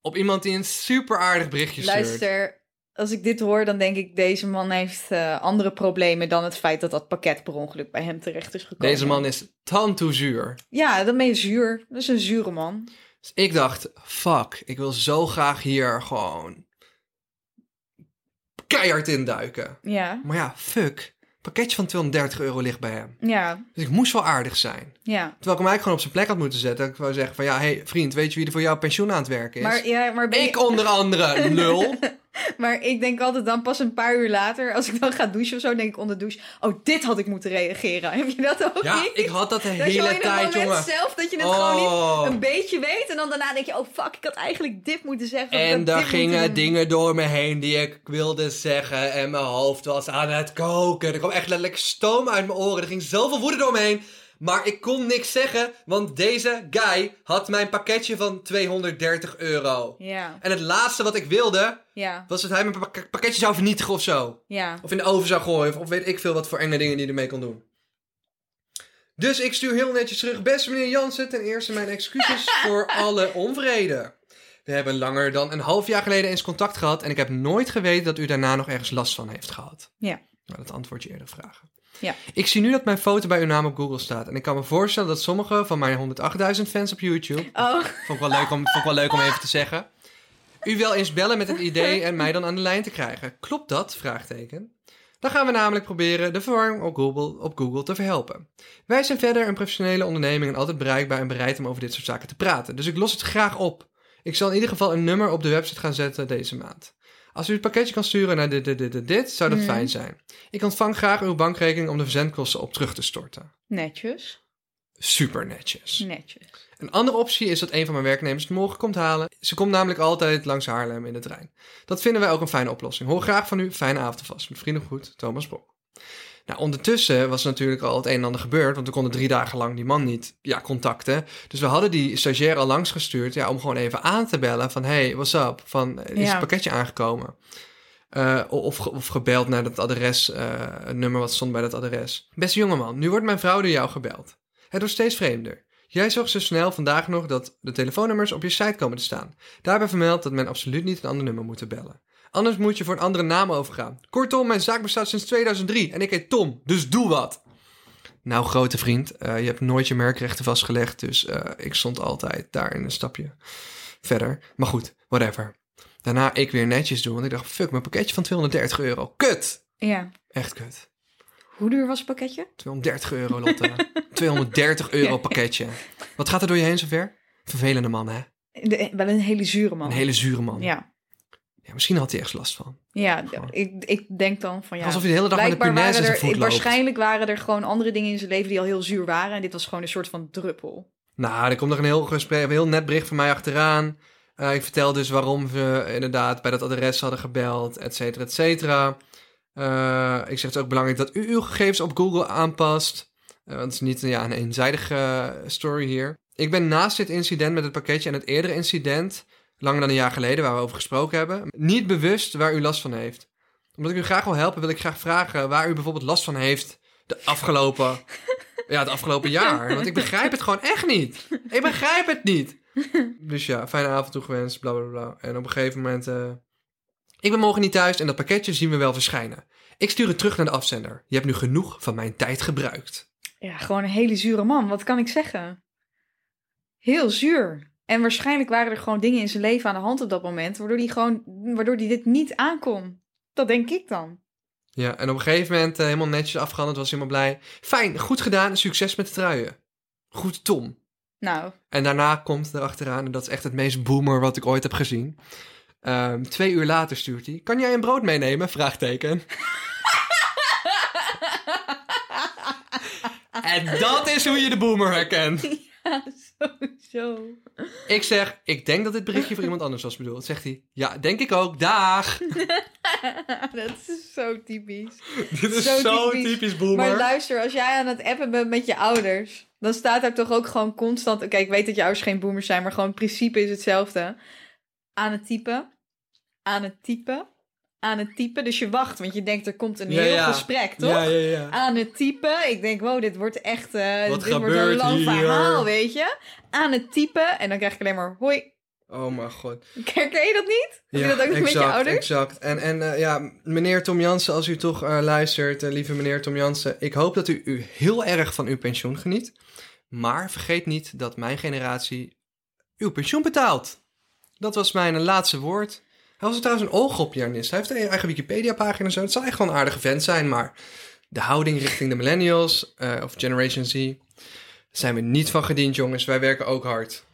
op iemand die een super aardig berichtje stuurt? Luister, als ik dit hoor, dan denk ik... deze man heeft eh, andere problemen dan het feit dat dat pakket per ongeluk bij hem terecht is gekomen. Deze man is tantoezuur. Ja, dan ben je zuur. Dat is een zure man. Dus ik dacht, fuck, ik wil zo graag hier gewoon keihard induiken. Ja, Maar ja, fuck. Pakketje van 230 euro ligt bij hem. ja, Dus ik moest wel aardig zijn. ja. Terwijl ik hem eigenlijk gewoon op zijn plek had moeten zetten. Ik wou zeggen van ja, hey, vriend, weet je wie er voor jouw pensioen aan het werken is? Maar, ja, maar, ben je- Ik onder andere, lul. maar ik denk altijd dan pas een paar uur later, als ik dan ga douchen of zo, denk ik onder de douche, oh, dit had ik moeten reageren. Heb je dat ook Ja, niet? ik had dat de dat je hele het tijd, moment jongen. zelf, dat je het Oh. gewoon niet een beetje weet. En dan daarna denk je, oh fuck, ik had eigenlijk dit moeten zeggen. En daar gingen dingen door me heen die ik wilde zeggen. En mijn hoofd was aan het koken. Er kwam echt letterlijk stoom uit mijn oren. Er ging zoveel woede door me heen. Maar ik kon niks zeggen, want deze guy had mijn pakketje van 230 euro. Ja, En het laatste wat ik wilde, ja, was dat hij mijn pak- pakketje zou vernietigen of zo. ja. Of in de oven zou gooien. Of, of weet ik veel wat voor enge dingen die ermee kon doen. Dus ik stuur heel netjes terug. Beste meneer Jansen, ten eerste mijn excuses voor alle onvrede. We hebben langer dan een half jaar geleden eens contact gehad. En ik heb nooit geweten dat u daarna nog ergens last van heeft gehad. Ja. Nou, dat antwoord je eerder vragen. Ja. Ik zie nu dat mijn foto bij uw naam op Google staat. En ik kan me voorstellen dat sommige van mijn 108.000 fans op YouTube... Oh, Vond ik, wel leuk om, vond ik wel leuk om even te zeggen. U wil eens bellen met het idee en mij dan aan de lijn te krijgen. Klopt dat? Vraagteken. Dan gaan we namelijk proberen de verwarring op Google, op Google te verhelpen. Wij zijn verder een professionele onderneming en altijd bereikbaar en bereid om over dit soort zaken te praten. Dus ik los het graag op. Ik zal in ieder geval een nummer op de website gaan zetten deze maand. Als u het pakketje kan sturen naar dit, dit, dit, dit, zou dat fijn zijn. Ik ontvang graag uw bankrekening om de verzendkosten op terug te storten. netjes, Super netjes. netjes. Een andere optie is dat een van mijn werknemers het morgen komt halen. Ze komt namelijk altijd langs Haarlem in de trein. Dat vinden wij ook een fijne oplossing. Hoor graag van u. Fijne avond vast. Met vrienden goed, Thomas Bok. Nou, ondertussen was natuurlijk al het een en ander gebeurd, want we konden drie dagen lang die man niet ja, contacten. Dus we hadden die stagiair al langs gestuurd ja, om gewoon even aan te bellen van, hey, what's up? Van, is Ja. het pakketje aangekomen? Eh, of, of gebeld naar dat adres, eh, het nummer wat stond bij dat adres. Beste jongeman, nu wordt mijn vrouw door jou gebeld. Het wordt steeds vreemder. Jij zag zo snel vandaag nog dat de telefoonnummers op je site komen te staan. Daarbij vermeld dat men absoluut niet een ander nummer moet bellen. Anders moet je voor een andere naam overgaan. Kortom, mijn zaak bestaat sinds 2003 en ik heet Tom, dus doe wat. Nou, grote vriend, eh, je hebt nooit je merkrechten vastgelegd, dus eh, ik stond altijd daar in een stapje verder. Maar goed, whatever. Daarna ik weer netjes doen, want ik dacht, fuck, mijn pakketje van 230 euro. Kut! Ja. Echt kut. Hoe duur was het pakketje? 230 euro, Lotte. 230 euro pakketje. Wat gaat er door je heen zover? Vervelende man, hè? De- wel een hele zure man. Een hele zure man. Ja. Ja, misschien had hij ergens last van. Ja, ik, ik denk dan van ja. Alsof hij de hele dag met in waren er, loopt. Waarschijnlijk waren er gewoon andere dingen in zijn leven die al heel zuur waren. En dit was gewoon een soort van druppel. Nou, er komt nog een heel, gesprek, een heel net bericht van mij achteraan. Eh, ik vertel dus waarom we inderdaad bij dat adres hadden gebeld, et cetera, et cetera. Eh, ik zeg het is ook belangrijk dat u uw gegevens op Google aanpast. Eh, want het is niet ja, een eenzijdige story hier. Ik ben naast dit incident met het pakketje en het eerdere incident, langer dan een jaar geleden waar we over gesproken hebben, niet bewust waar u last van heeft. Omdat ik u graag wil helpen, wil ik graag vragen waar u bijvoorbeeld last van heeft de afgelopen, ja, het afgelopen jaar. Want ik begrijp het gewoon echt niet. Ik begrijp het niet. Dus ja, fijne avond toegewenst, bla bla bla. En op een gegeven moment, eh, ik ben morgen niet thuis en dat pakketje zien we wel verschijnen. Ik stuur het terug naar de afzender. Je hebt nu genoeg van mijn tijd gebruikt. Ja, gewoon een hele zure man. Wat kan ik zeggen? Heel zuur. En waarschijnlijk waren er gewoon dingen in zijn leven aan de hand op dat moment, waardoor hij gewoon, waardoor hij dit niet aankon. Dat denk ik dan. Ja, en op een gegeven moment eh, helemaal netjes afgehandeld, was helemaal blij. Fijn, goed gedaan, succes met de truien. Goed, Tom. Nou, En daarna komt er achteraan, en dat is echt het meest boomer wat ik ooit heb gezien. Ehm, twee uur later stuurt hij. Kan jij een brood meenemen? Vraagteken. en dat is hoe je de boomer herkent. ja, sowieso. Ik zeg, ik denk dat dit berichtje voor iemand anders was bedoeld. Zegt hij, ja, denk ik ook. Daag. Dat is zo typisch. dit is Zo zo, typisch. typisch, boomer. Maar luister, als jij aan het appen bent met je ouders, dan staat daar toch ook gewoon constant. Oké, ik weet dat je ouders geen boomers zijn, maar gewoon het principe is hetzelfde. Aan het typen, aan het typen, aan het typen. Dus je wacht, want je denkt er komt een Ja, heel ja. gesprek, toch? Ja. Aan het typen. Ik denk, wow, dit wordt echt eh, Wat dit wordt een lang hier? verhaal, weet je? Aan het typen. En dan krijg ik alleen maar hoi. Oh mijn god. Herken je dat niet? Heb je dat ook niet met je exact, ouders? Exact. En, en eh, ja, meneer Tom Jansen, als u toch eh, luistert, lieve meneer Tom Jansen, ik hoop dat u, u heel erg van uw pensioen geniet. Maar vergeet niet dat mijn generatie uw pensioen betaalt. Dat was mijn laatste woord. Hij was trouwens een oogoppianist. Hij heeft een eigen Wikipedia-pagina en zo. Het zal echt wel een aardige vent zijn, maar de houding richting de millennials eh, of Generation Z daar zijn we niet van gediend, jongens. Wij werken ook hard.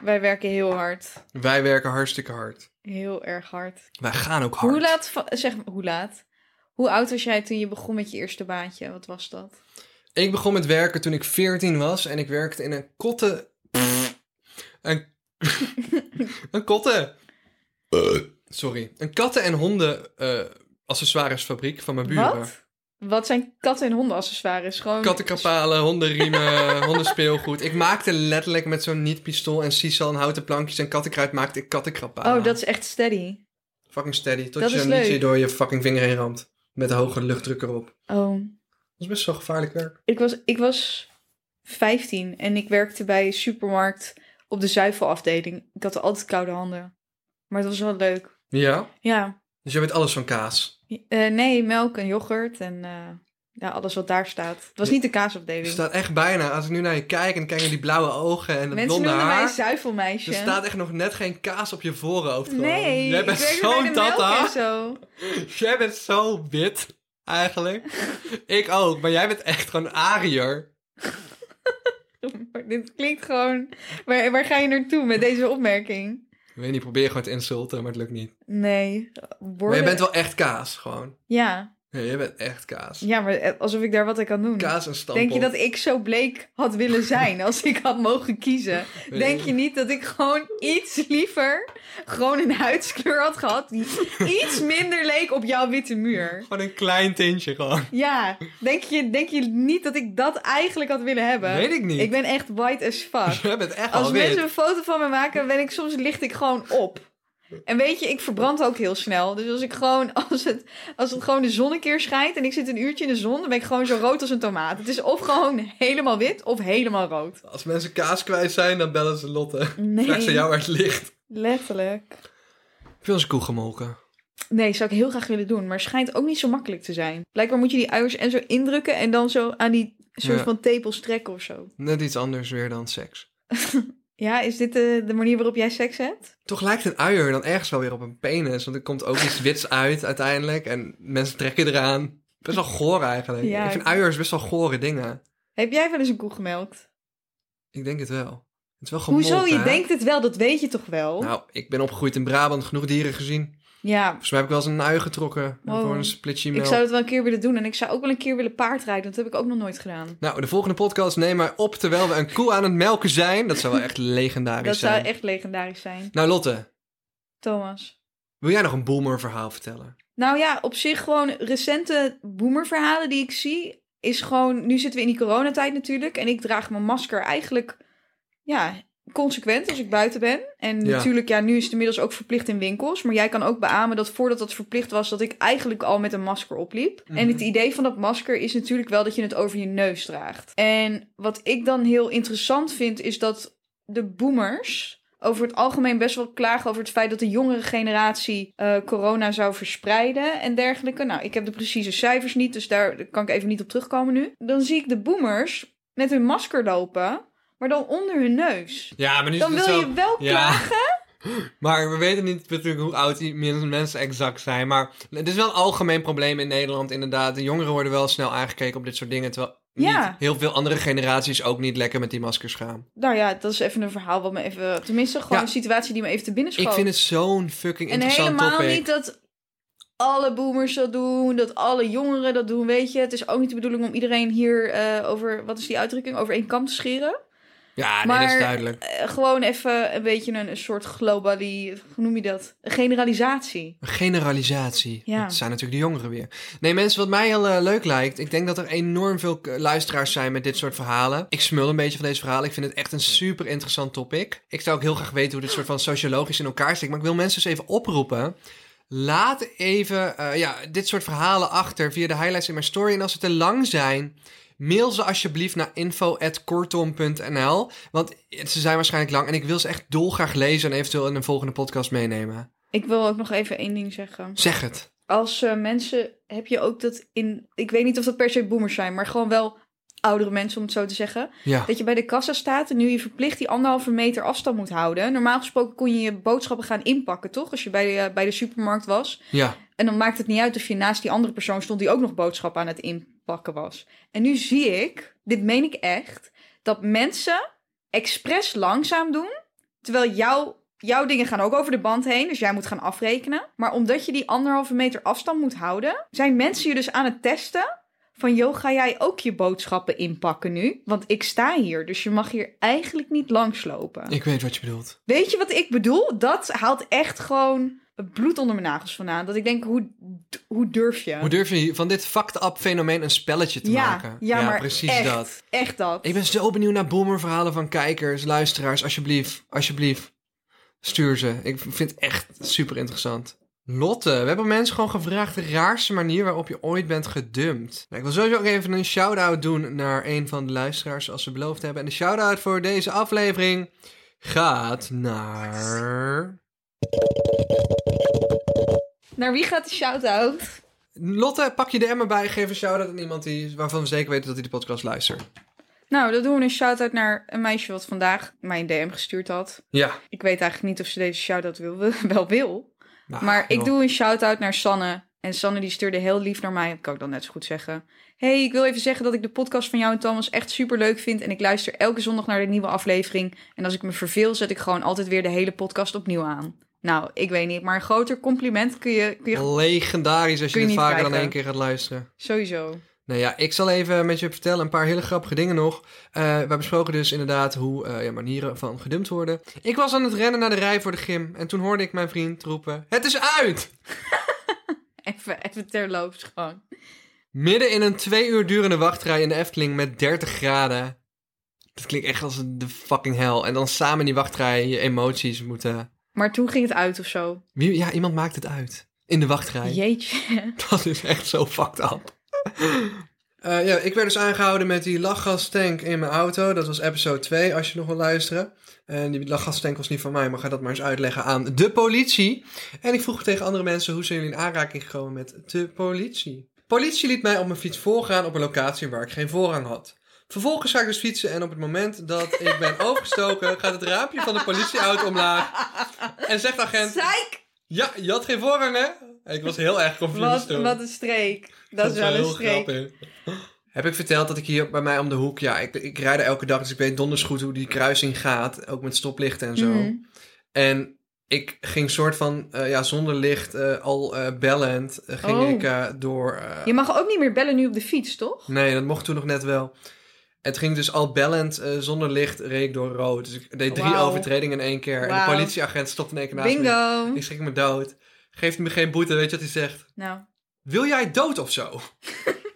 Wij werken heel hard. Wij werken hartstikke hard. Heel erg hard. Wij gaan ook hard. Hoe laat, zeg maar, hoe laat? Hoe oud was jij toen je begon met je eerste baantje? Wat was dat? Ik begon met werken toen ik 14 was en ik werkte in een kotten. Een, een kotten. Sorry. Een katten- en honden eh, accessoiresfabriek van mijn buren. Wat? Wat zijn katten- en hondenaccessoires? Gewoon... Kattenkrapalen, hondenriemen, hondenspeelgoed. Ik maakte letterlijk met zo'n niet-pistool en sisal en houten plankjes en kattenkruid maakte ik kattenkrapalen. Oh, dat is echt steady. Fucking steady. Tot Dat je leuk. door je fucking vinger heen ramt. Met een hoge luchtdruk erop. Oh. Dat is best wel gevaarlijk werk. Ik was, ik was 15 en ik werkte bij een supermarkt op de zuivelafdeling. Ik had altijd koude handen. Maar het was wel leuk. Ja? Ja. Dus je weet alles van kaas. Eh, nee, melk en yoghurt en eh, ja, alles wat daar staat. Het was niet de Er kaasafdeling. staat echt bijna, als ik nu naar je kijk en kijk naar die blauwe ogen en dat Mensen blonde noemen mij haar. zuivelmeisje. Er staat echt nog net geen kaas op je voorhoofd. gewoon. Nee, Jij bent zo'n tata. zo. Jij bent zo wit, eigenlijk. ik ook, maar jij bent echt gewoon Ariër. Dit klinkt gewoon... Waar, waar ga je naartoe met deze opmerking? Ik weet niet, probeer gewoon te insulten, maar het lukt niet. Nee. Maar je bent wel echt kaas, gewoon. Ja. Ja, je bent echt kaas. ja, maar eh, alsof ik daar wat aan kan doen. Kaas en stampot. Denk je dat ik zo bleek had willen zijn als ik had mogen kiezen? Denk je niet dat ik gewoon iets liever gewoon een huidskleur had gehad die iets minder leek op jouw witte muur? Gewoon een klein tintje gewoon. Ja, denk je, denk je niet dat ik dat eigenlijk had willen hebben? Weet ik niet. Ik ben echt white as fuck. Jij bent echt Als al mensen wit. een foto van me maken, ben ik soms licht ik gewoon op. En weet je, ik verbrand ook heel snel. Dus als ik gewoon, als het, als het gewoon de zon een keer schijnt en ik zit een uurtje in de zon, dan ben ik gewoon zo rood als een tomaat. Het is of gewoon helemaal wit of helemaal rood. Als mensen kaas kwijt zijn, dan bellen ze Lotte. Nee. Vraag ze jou waar het ligt. Letterlijk. Veel eens koe gemolken. Nee, zou ik heel graag willen doen, maar het schijnt ook niet zo makkelijk te zijn. Blijkbaar moet je die uiers en zo indrukken en dan zo aan die soort Ja. van tepels trekken of zo. Net iets anders weer dan seks. Ja, is dit de, de manier waarop jij seks hebt? Toch lijkt een uier dan ergens wel weer op een penis. Want er komt ook iets wits uit uiteindelijk. En mensen trekken eraan. Best wel goor eigenlijk. Ja, ik vind uiers best wel gore dingen. Heb jij wel eens een koe gemelkt? Ik denk het wel. Het is wel gemolken, Hoezo? Je hè? denkt het wel, dat weet je toch wel? Nou, ik ben opgegroeid in Brabant. Genoeg dieren gezien. Ja, Volgens mij heb ik wel eens een ui getrokken. Wow. Voor een splitje ik zou het wel een keer willen doen. En ik zou ook wel een keer willen paardrijden. Dat heb ik ook nog nooit gedaan. Nou, de volgende podcast nemen wij op terwijl we een koe aan het melken zijn. Dat zou wel echt legendarisch Dat zijn. zou echt legendarisch zijn. Nou, Lotte. Thomas. Wil jij nog een boomer verhaal vertellen? Nou ja, op zich gewoon recente boomerverhalen die ik zie... is gewoon... Nu zitten we in die coronatijd natuurlijk. En ik draag mijn masker eigenlijk... Ja, consequent als ik buiten ben. En Ja. natuurlijk, ja, nu is het inmiddels ook verplicht in winkels. Maar jij kan ook beamen dat voordat dat verplicht was... dat ik eigenlijk al met een masker opliep. En het idee van dat masker is natuurlijk wel dat je het over je neus draagt. En wat ik dan heel interessant vind, is dat de boomers over het algemeen best wel klagen over het feit dat de jongere generatie eh, corona zou verspreiden en dergelijke. Nou, ik heb de precieze cijfers niet, dus daar kan ik even niet op terugkomen nu. Dan zie ik de boomers met hun masker lopen, maar dan onder hun neus. Ja, maar nu Dan is het wil zo... je wel Ja. klagen. Maar we weten niet natuurlijk hoe oud die mensen exact zijn. Maar het is wel een algemeen probleem in Nederland, inderdaad. De jongeren worden wel snel aangekeken op dit soort dingen. Terwijl Ja. niet heel veel andere generaties ook niet lekker met die maskers gaan. Nou ja, dat is even een verhaal wat me even, tenminste gewoon Ja. een situatie die me even te binnen schoot. Ik vind het zo'n fucking En interessant helemaal topic. niet dat alle boomers dat doen, dat alle jongeren dat doen, weet je. Het is ook niet de bedoeling om iedereen hier eh, over, wat is die uitdrukking, over één kam te scheren. Ja, nee, maar dat is duidelijk. eh, gewoon even een beetje een, een soort globalie, hoe noem je dat? Een generalisatie. Een generalisatie. Ja. Dat zijn natuurlijk de jongeren weer. Nee, mensen, wat mij heel eh, leuk lijkt. Ik denk dat er enorm veel eh, luisteraars zijn met dit soort verhalen. Ik smul een beetje van deze verhalen. Ik vind het echt een super interessant topic. Ik zou ook heel graag weten hoe dit soort van sociologisch in elkaar steekt. Maar ik wil mensen dus even oproepen. Laat even ja, dit soort verhalen achter via de highlights in mijn story. En als ze te lang zijn, mail ze alsjeblieft naar info.kortom.nl. Want ze zijn waarschijnlijk lang en ik wil ze echt dolgraag lezen en eventueel in een volgende podcast meenemen. Ik wil ook nog even één ding zeggen. Zeg het. Als eh, mensen, heb je ook dat in, ik weet niet of dat per se boomers zijn, maar gewoon wel oudere mensen om het zo te zeggen. Ja. Dat je bij de kassa staat en nu je verplicht die anderhalve meter afstand moet houden. Normaal gesproken kon je je boodschappen gaan inpakken, toch? Als je bij de, bij de supermarkt was. Ja. En dan maakt het niet uit of je naast die andere persoon stond die ook nog boodschappen aan het inpakken was. En nu zie ik, dit meen ik echt, dat mensen expres langzaam doen. Terwijl jouw, jouw dingen gaan ook over de band heen, dus jij moet gaan afrekenen. Maar omdat je die anderhalve meter afstand moet houden, zijn mensen je dus aan het testen. Van, joh, ga jij ook je boodschappen inpakken nu? Want ik sta hier, dus je mag hier eigenlijk niet langslopen. Ik weet wat je bedoelt. Weet je wat ik bedoel? Dat haalt echt gewoon het bloed onder mijn nagels vandaan. Dat ik denk, hoe, hoe durf je? Hoe durf je van dit fucked up fenomeen een spelletje te ja, maken? ja, maar precies echt, dat. Echt dat. Ik ben zo benieuwd naar boomerverhalen van kijkers, luisteraars. Alsjeblieft, alsjeblieft. Stuur ze. Ik vind het echt super interessant. Lotte, we hebben mensen gewoon gevraagd de raarste manier waarop je ooit bent gedumpt. Nou, ik wil sowieso ook even een shout-out doen naar een van de luisteraars, zoals ze beloofd hebben. En de shout-out voor deze aflevering gaat naar... Naar wie gaat de shout-out? Lotte, pak je de emmer bij. Geef een shout-out aan iemand die, waarvan we zeker weten dat hij de podcast luistert. Nou, dan doen we een shout-out naar een meisje wat vandaag mij een DM gestuurd had. Ja. Ik weet eigenlijk niet of ze deze shout-out wil, wel wil. Nou, Maar ik joh. doe een shout-out naar Sanne. En Sanne die stuurde heel lief naar mij. Dat kan ik dan net zo goed zeggen. Hey, ik wil even zeggen dat ik de podcast van jou en Thomas echt super leuk vind. En ik luister elke zondag naar de nieuwe aflevering. En als ik me verveel, zet ik gewoon altijd weer de hele podcast opnieuw aan. Nou, ik weet niet. Maar een groter compliment kun je, kun je Legendarisch als je, je niet vaker dan één keer gaat luisteren. sowieso. Nou ja, ik zal even met je vertellen een paar hele grappige dingen nog. Eh, we besproken dus inderdaad hoe eh, ja, manieren van gedumpt worden. Ik was aan het rennen naar de rij voor de gym. En toen hoorde ik mijn vriend roepen, het is uit! Even, even terloops gewoon. Midden in een twee uur durende wachtrij in de Efteling met 30 graden. Dat klinkt echt als de fucking hell. En dan samen in die wachtrij je emoties moeten... Maar toen ging het uit of zo. Wie, ja, iemand maakt het uit. In de wachtrij. Jeetje. Dat is echt zo fucked up. Eh, ja, ik werd dus aangehouden met die lachgastank in mijn auto. Dat was episode 2, als je nog wil luisteren. En die lachgastank was niet van mij, maar ga dat maar eens uitleggen aan de politie. En ik vroeg tegen andere mensen hoe zijn jullie in aanraking gekomen met de politie. Politie liet mij op mijn fiets voorgaan op een locatie waar ik geen voorrang had. Vervolgens ga ik dus fietsen en op het moment dat ik ben overgestoken, gaat het raampje van de politieauto omlaag. En zegt de agent, Zeik! ja, je had geen voorrang hè? En ik was heel erg confused Wat, wat een streek. Dat, is wel een streek. grappig. Heb ik verteld dat ik hier bij mij om de hoek... Ja, ik, ik rijd er elke dag, dus ik weet donders goed hoe die kruising gaat. Ook met stoplichten en zo. Mhm. En ik ging soort van, eh, ja, zonder licht, eh, al eh, bellend, ging Oh. ik door... Je mag ook niet meer bellen nu op de fiets, toch? Nee, dat mocht toen nog net wel. Het ging dus al bellend, zonder licht, reed ik door rood. Dus ik deed drie overtredingen in één keer. En de politieagent stopte in één keer naast me. Bingo! Ik schrik me dood. Geeft me geen boete, weet je wat hij zegt? Nou, Wil jij dood of zo?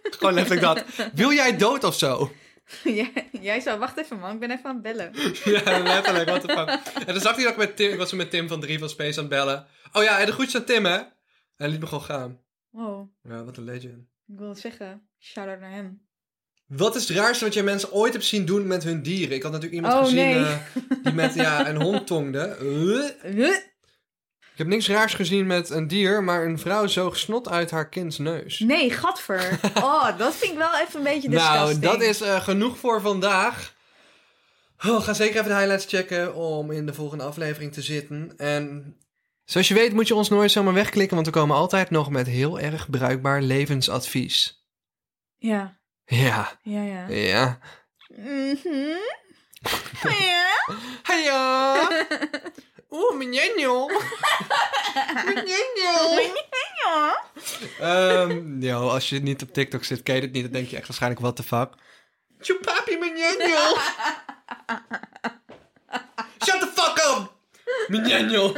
Gewoon letterlijk dat. Wil jij dood of zo? jij, jij zou... Wacht even man, ik ben even aan het bellen. Ja, letterlijk, what the fuck. En dan zag hij dat ik met Tim, ik was met Tim van 3 van Space aan het bellen. Oh ja, en de groetjes aan Tim, hè? En hij liet me gewoon gaan. Wow, Ja, wat een legend. ik wil het zeggen. Shout-out naar hem. Wat is het raarste wat jij mensen ooit hebt zien doen met hun dieren? Ik had natuurlijk iemand Oh, gezien nee. eh, die met ja, een hond tongde. Eh. Ik heb niks raars gezien met een dier, maar een vrouw zoog snot uit haar kinds neus. Nee, gadver. Oh, dat vind ik wel even een beetje disgusting. Nou, dat is eh, genoeg voor vandaag. Oh, ga zeker even de highlights checken om in de volgende aflevering te zitten. En zoals je weet moet je ons nooit zomaar wegklikken, want we komen altijd nog met heel erg bruikbaar levensadvies. Ja, Ja, ja, ja. ja. Mhm. Ja. Hiya! Oeh, menjenjo. Menjenjo. Ja. Ehm, ja, als je niet op TikTok zit, ken je dit niet, dan denk je echt waarschijnlijk, what the fuck. Chupapi menjenjo. Shut the fuck up! Menjenjo.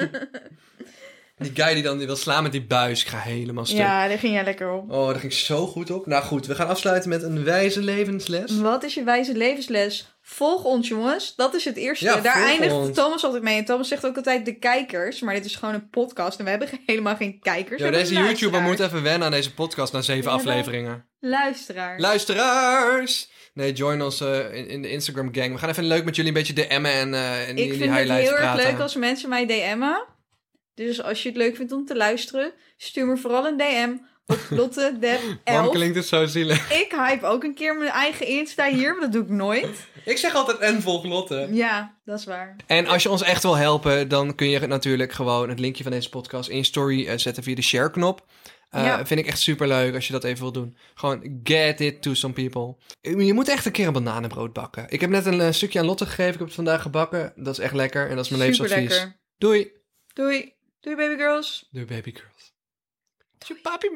Die guy die dan die wil slaan met die buis, ik ga helemaal stuk. Ja, daar ging jij lekker op. Oh, daar ging ik zo goed op. Nou goed, we gaan afsluiten met een wijze levensles. Wat is je wijze levensles? Volg ons, jongens. Dat is het eerste. Ja, Daar eindigt ons. Thomas altijd mee. En Thomas zegt ook altijd de kijkers. Maar dit is gewoon een podcast. En we hebben helemaal geen kijkers. Hebben deze YouTuber moet luisteraars. even wennen aan deze podcast na zeven Ja, afleveringen. Luisteraar. Luisteraars! Nee, join ons eh, in, in de Instagram gang. We gaan even leuk met jullie een beetje DM'en en, eh en ik vind het heel erg leuk als mensen mij DM'en. Dus als je het leuk vindt om te luisteren, stuur me vooral een DM Op Lotte Deb Waarom 11. klinkt het zo zielig? Ik hype ook een keer mijn eigen Insta hier, maar dat doe ik nooit. Ik zeg altijd en volg Lotte. Ja, dat is waar. En als je ons echt wil helpen, dan kun je natuurlijk gewoon het linkje van deze podcast in je story eh, zetten via de share-knop. Eh, Ja. Vind ik echt super leuk als je dat even wil doen. Gewoon get it to some people. Je moet echt een keer een bananenbrood bakken. Ik heb net een eh, stukje aan Lotte gegeven. Ik heb het vandaag gebakken. Dat is echt lekker en dat is mijn Super levensadvies. lekker. Doei. Doei. Doei baby girls. Doei baby girls. 去芭比ป้าพิ